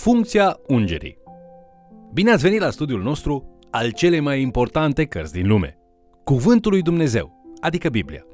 Funcția ungerii Bine ați venit la studiul nostru al cele mai importante cărți din lume, Cuvântul lui Dumnezeu, adică Biblia.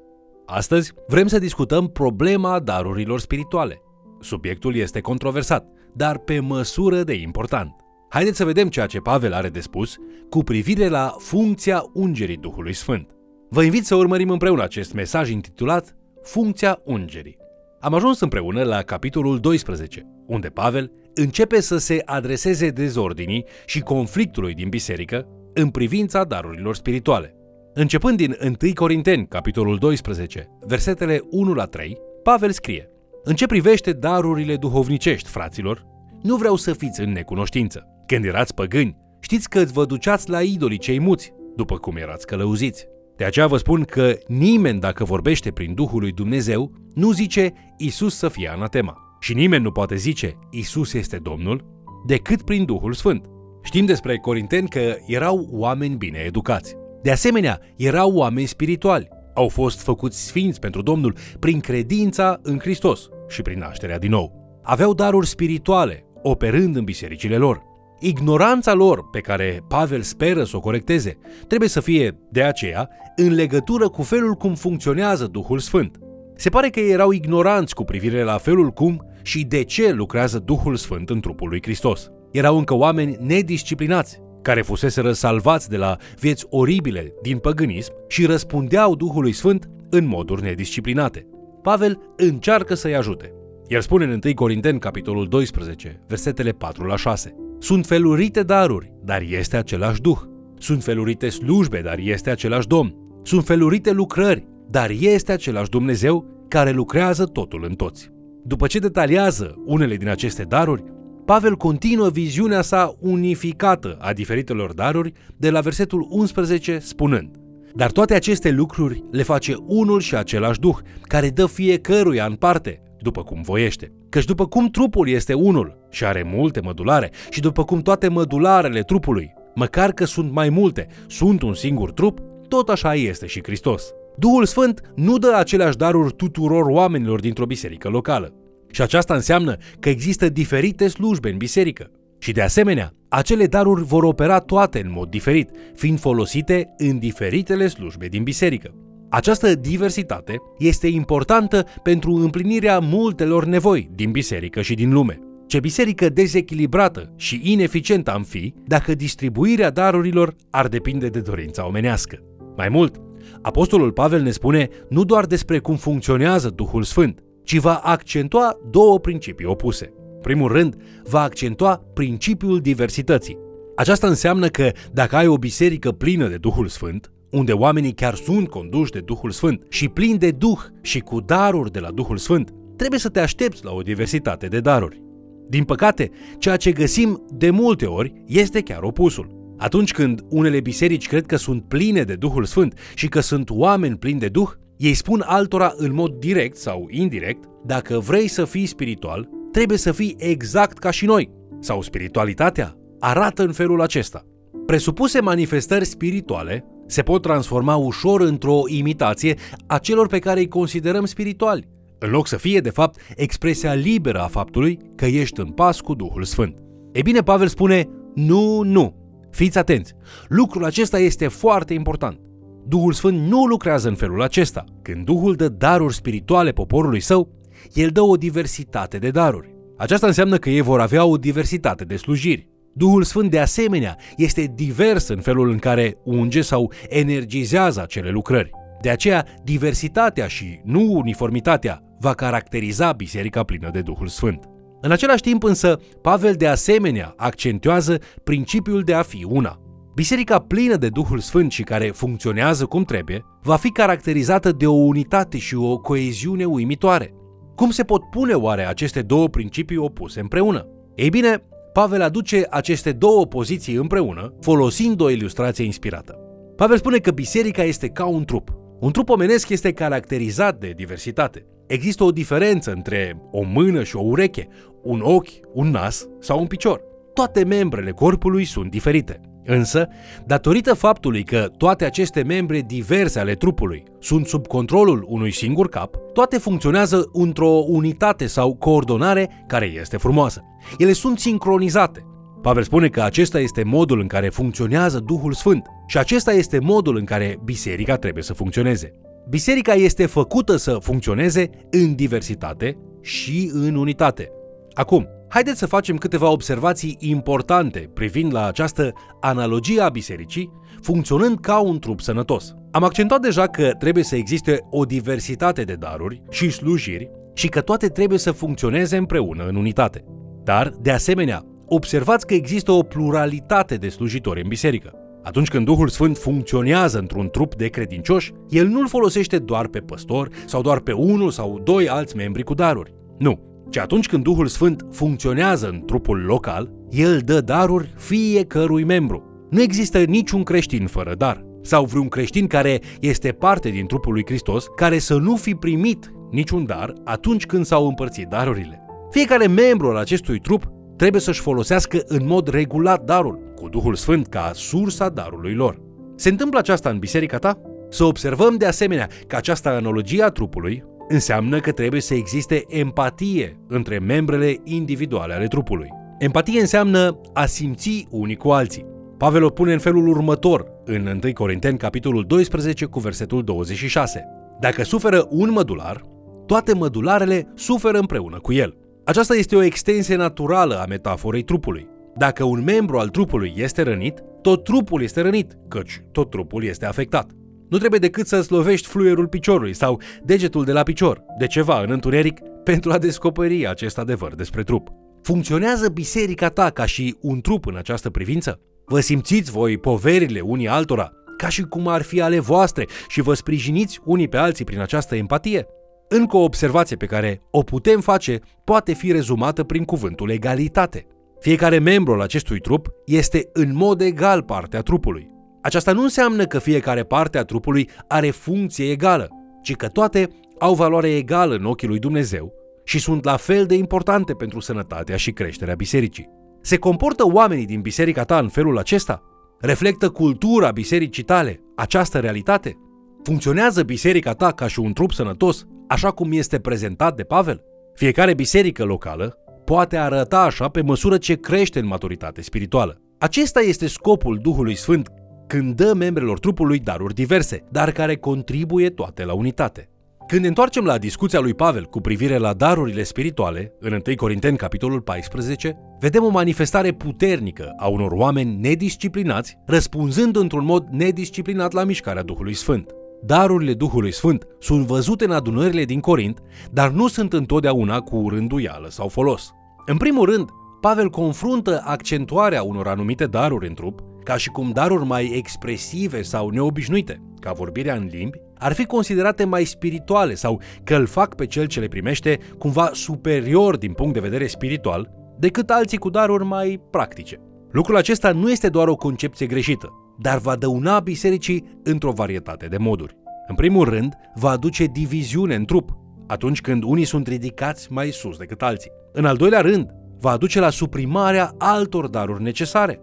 Astăzi vrem să discutăm problema darurilor spirituale. Subiectul este controversat, dar pe măsură de important. Haideți să vedem ceea ce Pavel are de spus cu privire la funcția ungerii Duhului Sfânt. Vă invit să urmărim împreună acest mesaj intitulat Funcția ungerii. Am ajuns împreună la capitolul 12, unde Pavel începe să se adreseze dezordinii și conflictului din biserică în privința darurilor spirituale. Începând din 1 Corinteni, capitolul 12, versetele 1 la 3, Pavel scrie În ce privește darurile duhovnicești, fraților, nu vreau să fiți în necunoștință. Când erați păgâni, știți că îți vă duceați la idolii cei muți, după cum erați călăuziți. De aceea vă spun că nimeni, dacă vorbește prin Duhul lui Dumnezeu, nu zice Isus să fie anatema. Și nimeni nu poate zice Isus este Domnul decât prin Duhul Sfânt. Știm despre corinteni că erau oameni bine educați. De asemenea, erau oameni spirituali. Au fost făcuți sfinți pentru Domnul prin credința în Hristos și prin nașterea din nou. Aveau daruri spirituale, operând în bisericile lor. Ignoranța lor, pe care Pavel speră să o corecteze, trebuie să fie, de aceea, în legătură cu felul cum funcționează Duhul Sfânt. Se pare că erau ignoranți cu privire la felul cum și de ce lucrează Duhul Sfânt în trupul lui Hristos. Erau încă oameni nedisciplinați, care fuseseră salvați de la vieți oribile din păgânism și răspundeau Duhului Sfânt în moduri nedisciplinate. Pavel încearcă să-i ajute. El spune în 1 Corinteni, capitolul 12, versetele 4 la 6. Sunt felurite daruri, dar este același Duh. Sunt felurite slujbe, dar este același Domn. Sunt felurite lucrări, dar este același Dumnezeu care lucrează totul în toți. După ce detaliază unele din aceste daruri, Pavel continuă viziunea sa unificată a diferitelor daruri de la versetul 11 spunând Dar toate aceste lucruri le face unul și același Duh, care dă fiecăruia în parte, după cum voiește. Căci după cum trupul este unul și are multe mădulare și după cum toate mădularele trupului, măcar că sunt mai multe, sunt un singur trup, tot așa este și Hristos. Duhul Sfânt nu dă aceleași daruri tuturor oamenilor dintr-o biserică locală. Și aceasta înseamnă că există diferite slujbe în biserică. Și de asemenea, acele daruri vor opera toate în mod diferit, fiind folosite în diferitele slujbe din biserică. Această diversitate este importantă pentru împlinirea multelor nevoi din biserică și din lume. Ce biserică dezechilibrată și ineficientă am fi dacă distribuirea darurilor ar depinde de dorința omenească. Mai mult, Apostolul Pavel ne spune nu doar despre cum funcționează Duhul Sfânt, ci va accentua două principii opuse. Primul rând, va accentua principiul diversității. Aceasta înseamnă că dacă ai o biserică plină de Duhul Sfânt, unde oamenii chiar sunt conduși de Duhul Sfânt și plini de Duh și cu daruri de la Duhul Sfânt, trebuie să te aștepți la o diversitate de daruri. Din păcate, ceea ce găsim de multe ori este chiar opusul. Atunci când unele biserici cred că sunt pline de Duhul Sfânt și că sunt oameni plini de Duh, ei spun altora în mod direct sau indirect, dacă vrei să fii spiritual, trebuie să fii exact ca și noi. Sau spiritualitatea arată în felul acesta. Presupuse manifestări spirituale se pot transforma ușor într-o imitație a celor pe care îi considerăm spirituali, în loc să fie, de fapt, expresia liberă a faptului că ești în pas cu Duhul Sfânt. E bine, Pavel spune, nu, nu, fiți atenți, lucrul acesta este foarte important. Duhul Sfânt nu lucrează în felul acesta. Când Duhul dă daruri spirituale poporului său, el dă o diversitate de daruri. Aceasta înseamnă că ei vor avea o diversitate de slujiri. Duhul Sfânt de asemenea este divers în felul în care unge sau energizează acele lucrări. De aceea, diversitatea și nu uniformitatea va caracteriza biserica plină de Duhul Sfânt. În același timp însă, Pavel de asemenea accentuează principiul de a fi una. Biserica plină de Duhul Sfânt și care funcționează cum trebuie, va fi caracterizată de o unitate și o coeziune uimitoare. Cum se pot pune oare aceste două principii opuse împreună? Ei bine, Pavel aduce aceste două poziții împreună, folosind o ilustrație inspirată. Pavel spune că biserica este ca un trup. Un trup omenesc este caracterizat de diversitate. Există o diferență între o mână și o ureche, un ochi, un nas sau un picior. Toate membrele corpului sunt diferite. Însă, datorită faptului că toate aceste membre diverse ale trupului sunt sub controlul unui singur cap, toate funcționează într-o unitate sau coordonare care este frumoasă. Ele sunt sincronizate. Pavel spune că acesta este modul în care funcționează Duhul Sfânt și acesta este modul în care biserica trebuie să funcționeze. Biserica este făcută să funcționeze în diversitate și în unitate. Acum, haideți să facem câteva observații importante privind la această analogie a bisericii, funcționând ca un trup sănătos. Am accentuat deja că trebuie să existe o diversitate de daruri și slujiri și că toate trebuie să funcționeze împreună în unitate. Dar, de asemenea, observați că există o pluralitate de slujitori în biserică. Atunci când Duhul Sfânt funcționează într-un trup de credincioși, el nu-l folosește doar pe păstor sau doar pe unul sau doi alți membri cu daruri. Nu, ci atunci când Duhul Sfânt funcționează în trupul local, el dă daruri fiecărui membru. Nu există niciun creștin fără dar, sau vreun creștin care este parte din trupul lui Hristos, care să nu fi primit niciun dar atunci când s-au împărțit darurile. Fiecare membru al acestui trup trebuie să-și folosească în mod regulat darul, cu Duhul Sfânt ca sursa darului lor. Se întâmplă aceasta în biserica ta? Să observăm de asemenea că această analogie a trupului înseamnă că trebuie să existe empatie între membrele individuale ale trupului. Empatie înseamnă a simți unii cu alții. Pavel o pune în felul următor în 1 Corinteni, capitolul 12, cu versetul 26. Dacă suferă un mădular, toate mădularele suferă împreună cu el. Aceasta este o extensie naturală a metaforei trupului. Dacă un membru al trupului este rănit, tot trupul este rănit, căci tot trupul este afectat. Nu trebuie decât să-ți lovești fluierul piciorului sau degetul de la picior de ceva în întuneric pentru a descoperi acest adevăr despre trup. Funcționează biserica ta ca și un trup în această privință? Vă simțiți voi poverile unii altora ca și cum ar fi ale voastre și vă sprijiniți unii pe alții prin această empatie? Încă o observație pe care o putem face poate fi rezumată prin cuvântul egalitate. Fiecare membru al acestui trup este în mod egal parte a trupului. Aceasta nu înseamnă că fiecare parte a trupului are funcție egală, ci că toate au valoare egală în ochii lui Dumnezeu și sunt la fel de importante pentru sănătatea și creșterea bisericii. Se comportă oamenii din biserica ta în felul acesta? Reflectă cultura bisericii tale această realitate? Funcționează biserica ta ca și un trup sănătos, așa cum este prezentat de Pavel? Fiecare biserică locală poate arăta așa pe măsură ce crește în maturitate spirituală. Acesta este scopul Duhului Sfânt când dă membrelor trupului daruri diverse, dar care contribuie toate la unitate. Când ne întoarcem la discuția lui Pavel cu privire la darurile spirituale, în 1 Corinteni capitolul 14, vedem o manifestare puternică a unor oameni nedisciplinați, răspunzând într-un mod nedisciplinat la mișcarea Duhului Sfânt. Darurile Duhului Sfânt sunt văzute în adunările din Corint, dar nu sunt întotdeauna cu rânduială sau folos. În primul rând, Pavel confruntă accentuarea unor anumite daruri în trup, ca și cum daruri mai expresive sau neobișnuite, ca vorbirea în limbi, ar fi considerate mai spirituale sau că îl fac pe cel ce le primește cumva superior din punct de vedere spiritual decât alții cu daruri mai practice. Lucrul acesta nu este doar o concepție greșită, dar va dăuna bisericii într-o varietate de moduri. În primul rând, va aduce diviziune în trup, atunci când unii sunt ridicați mai sus decât alții. În al doilea rând, va aduce la suprimarea altor daruri necesare.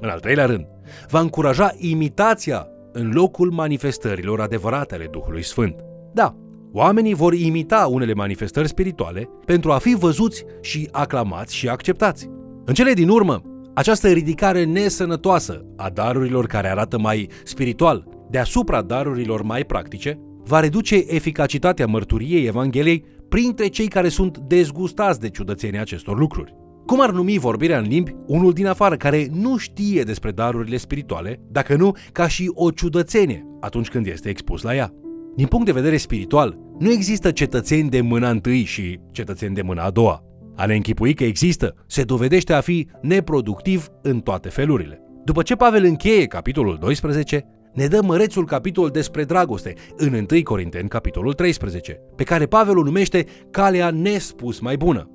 În al treilea rând, va încuraja imitația în locul manifestărilor adevărate ale Duhului Sfânt. Da, oamenii vor imita unele manifestări spirituale pentru a fi văzuți și aclamați și acceptați. În cele din urmă, această ridicare nesănătoasă a darurilor care arată mai spiritual deasupra darurilor mai practice va reduce eficacitatea mărturiei Evangheliei printre cei care sunt dezgustați de ciudățenia acestor lucruri. Cum ar numi vorbirea în limbi unul din afară care nu știe despre darurile spirituale, dacă nu ca și o ciudățenie atunci când este expus la ea? Din punct de vedere spiritual, nu există cetățeni de mâna întâi și cetățeni de mâna a doua. A ne închipui că există se dovedește a fi neproductiv în toate felurile. După ce Pavel încheie capitolul 12, ne dă mărețul capitol despre dragoste în 1 Corinteni, capitolul 13, pe care Pavel o numește calea nespus mai bună.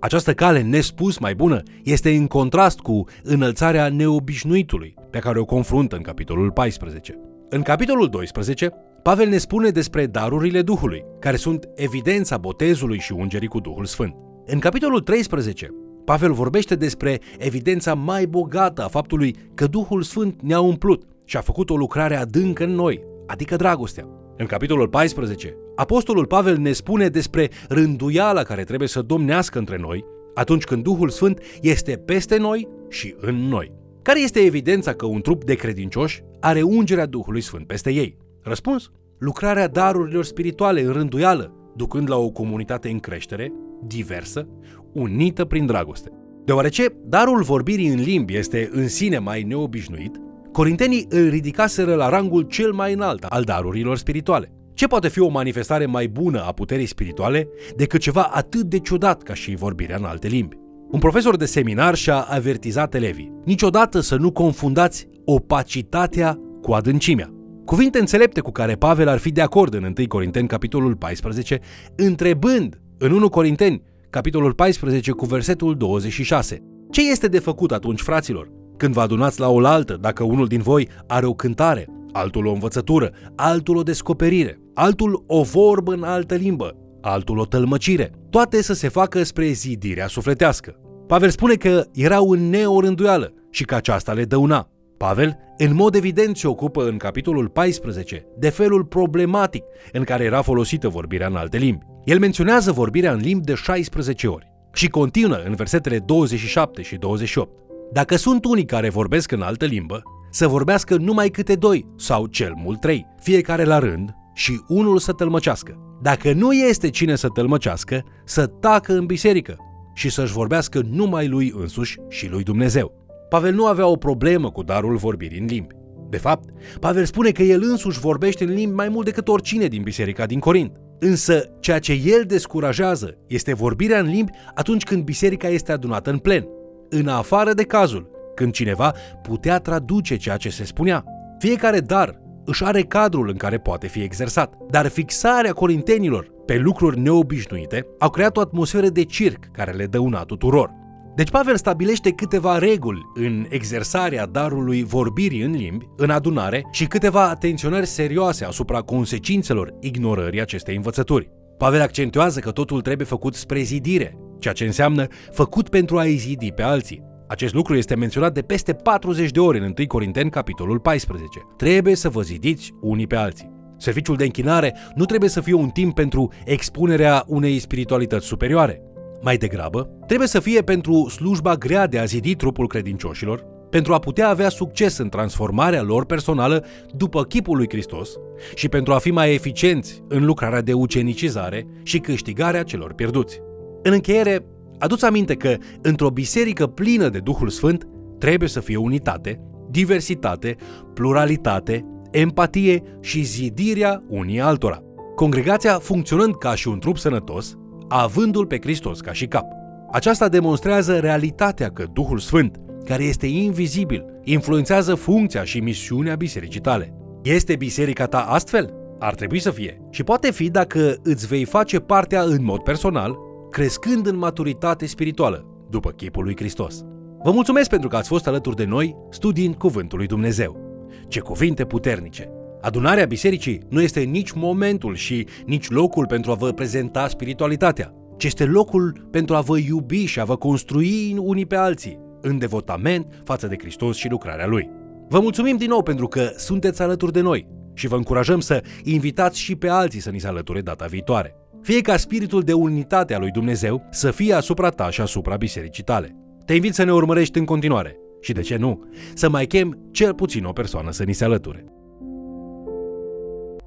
Această cale nespus mai bună este în contrast cu înălțarea neobișnuitului, pe care o confruntă în capitolul 14. În capitolul 12, Pavel ne spune despre darurile Duhului, care sunt evidența botezului și ungerii cu Duhul Sfânt. În capitolul 13, Pavel vorbește despre evidența mai bogată a faptului că Duhul Sfânt ne-a umplut și a făcut o lucrare adâncă în noi, adică dragostea. În capitolul 14, Apostolul Pavel ne spune despre rânduiala care trebuie să domnească între noi atunci când Duhul Sfânt este peste noi și în noi. Care este evidența că un trup de credincioși are ungerea Duhului Sfânt peste ei? Răspuns? Lucrarea darurilor spirituale în rânduială, ducând la o comunitate în creștere, diversă, unită prin dragoste. Deoarece darul vorbirii în limbi este în sine mai neobișnuit, corintenii îl ridicaseră la rangul cel mai înalt al darurilor spirituale. Ce poate fi o manifestare mai bună a puterii spirituale decât ceva atât de ciudat ca și vorbirea în alte limbi? Un profesor de seminar și-a avertizat elevii, niciodată să nu confundați opacitatea cu adâncimea. Cuvinte înțelepte cu care Pavel ar fi de acord în 1 Corinteni, capitolul 14, întrebând în 1 Corinteni, capitolul 14, cu versetul 26. Ce este de făcut atunci, fraților? Când vă adunați la oaltă, dacă unul din voi are o cântare, altul o învățătură, altul o descoperire, altul o vorbă în altă limbă, altul o tălmăcire, toate să se facă spre zidirea sufletească. Pavel spune că erau în neorânduială și că aceasta le dăuna. Pavel, în mod evident, se ocupă în capitolul 14 de felul problematic în care era folosită vorbirea în alte limbi. El menționează vorbirea în limbi de 16 ori și continuă în versetele 27 și 28. Dacă sunt unii care vorbesc în altă limbă, să vorbească numai câte doi sau cel mult trei, fiecare la rând, și unul să tălmăcească. Dacă nu este cine să tălmăcească, să tacă în biserică și să-și vorbească numai lui însuși și lui Dumnezeu. Pavel nu avea o problemă cu darul vorbirii în limbi. De fapt, Pavel spune că el însuși vorbește în limbi mai mult decât oricine din biserica din Corint. Însă, ceea ce el descurajează este vorbirea în limbi atunci când biserica este adunată în plen, în afară de cazul când cineva putea traduce ceea ce se spunea. Fiecare dar își are cadrul în care poate fi exersat, dar fixarea corintenilor pe lucruri neobișnuite au creat o atmosferă de circ care le dăuna tuturor. Deci Pavel stabilește câteva reguli în exersarea darului vorbirii în limbi, în adunare și câteva atenționări serioase asupra consecințelor ignorării acestei învățături. Pavel accentuează că totul trebuie făcut spre zidire, ceea ce înseamnă făcut pentru a-i zidi pe alții. Acest lucru este menționat de peste 40 de ori în 1 Corinteni, capitolul 14. Trebuie să vă zidiți unii pe alții. Serviciul de închinare nu trebuie să fie un timp pentru expunerea unei spiritualități superioare. Mai degrabă, trebuie să fie pentru slujba grea de a zidi trupul credincioșilor, pentru a putea avea succes în transformarea lor personală după chipul lui Hristos și pentru a fi mai eficienți în lucrarea de ucenicizare și câștigarea celor pierduți. În încheiere, aduți aminte că într-o biserică plină de Duhul Sfânt trebuie să fie unitate, diversitate, pluralitate, empatie și zidirea unii altora. Congregația funcționând ca și un trup sănătos, avându-L pe Hristos ca și cap. Aceasta demonstrează realitatea că Duhul Sfânt, care este invizibil, influențează funcția și misiunea bisericii tale. Este biserica ta astfel? Ar trebui să fie. Și poate fi dacă îți vei face partea în mod personal, crescând în maturitate spirituală, după chipul lui Hristos. Vă mulțumesc pentru că ați fost alături de noi studiind Cuvântul lui Dumnezeu. Ce cuvinte puternice! Adunarea bisericii nu este nici momentul și nici locul pentru a vă prezenta spiritualitatea, ci este locul pentru a vă iubi și a vă construi unii pe alții, în devotament față de Hristos și lucrarea Lui. Vă mulțumim din nou pentru că sunteți alături de noi și vă încurajăm să invitați și pe alții să ni se alăture data viitoare. Fie ca spiritul de unitate a lui Dumnezeu să fie asupra ta și asupra bisericii tale. Te invit să ne urmărești în continuare și, de ce nu, să mai chem cel puțin o persoană să ni se alăture.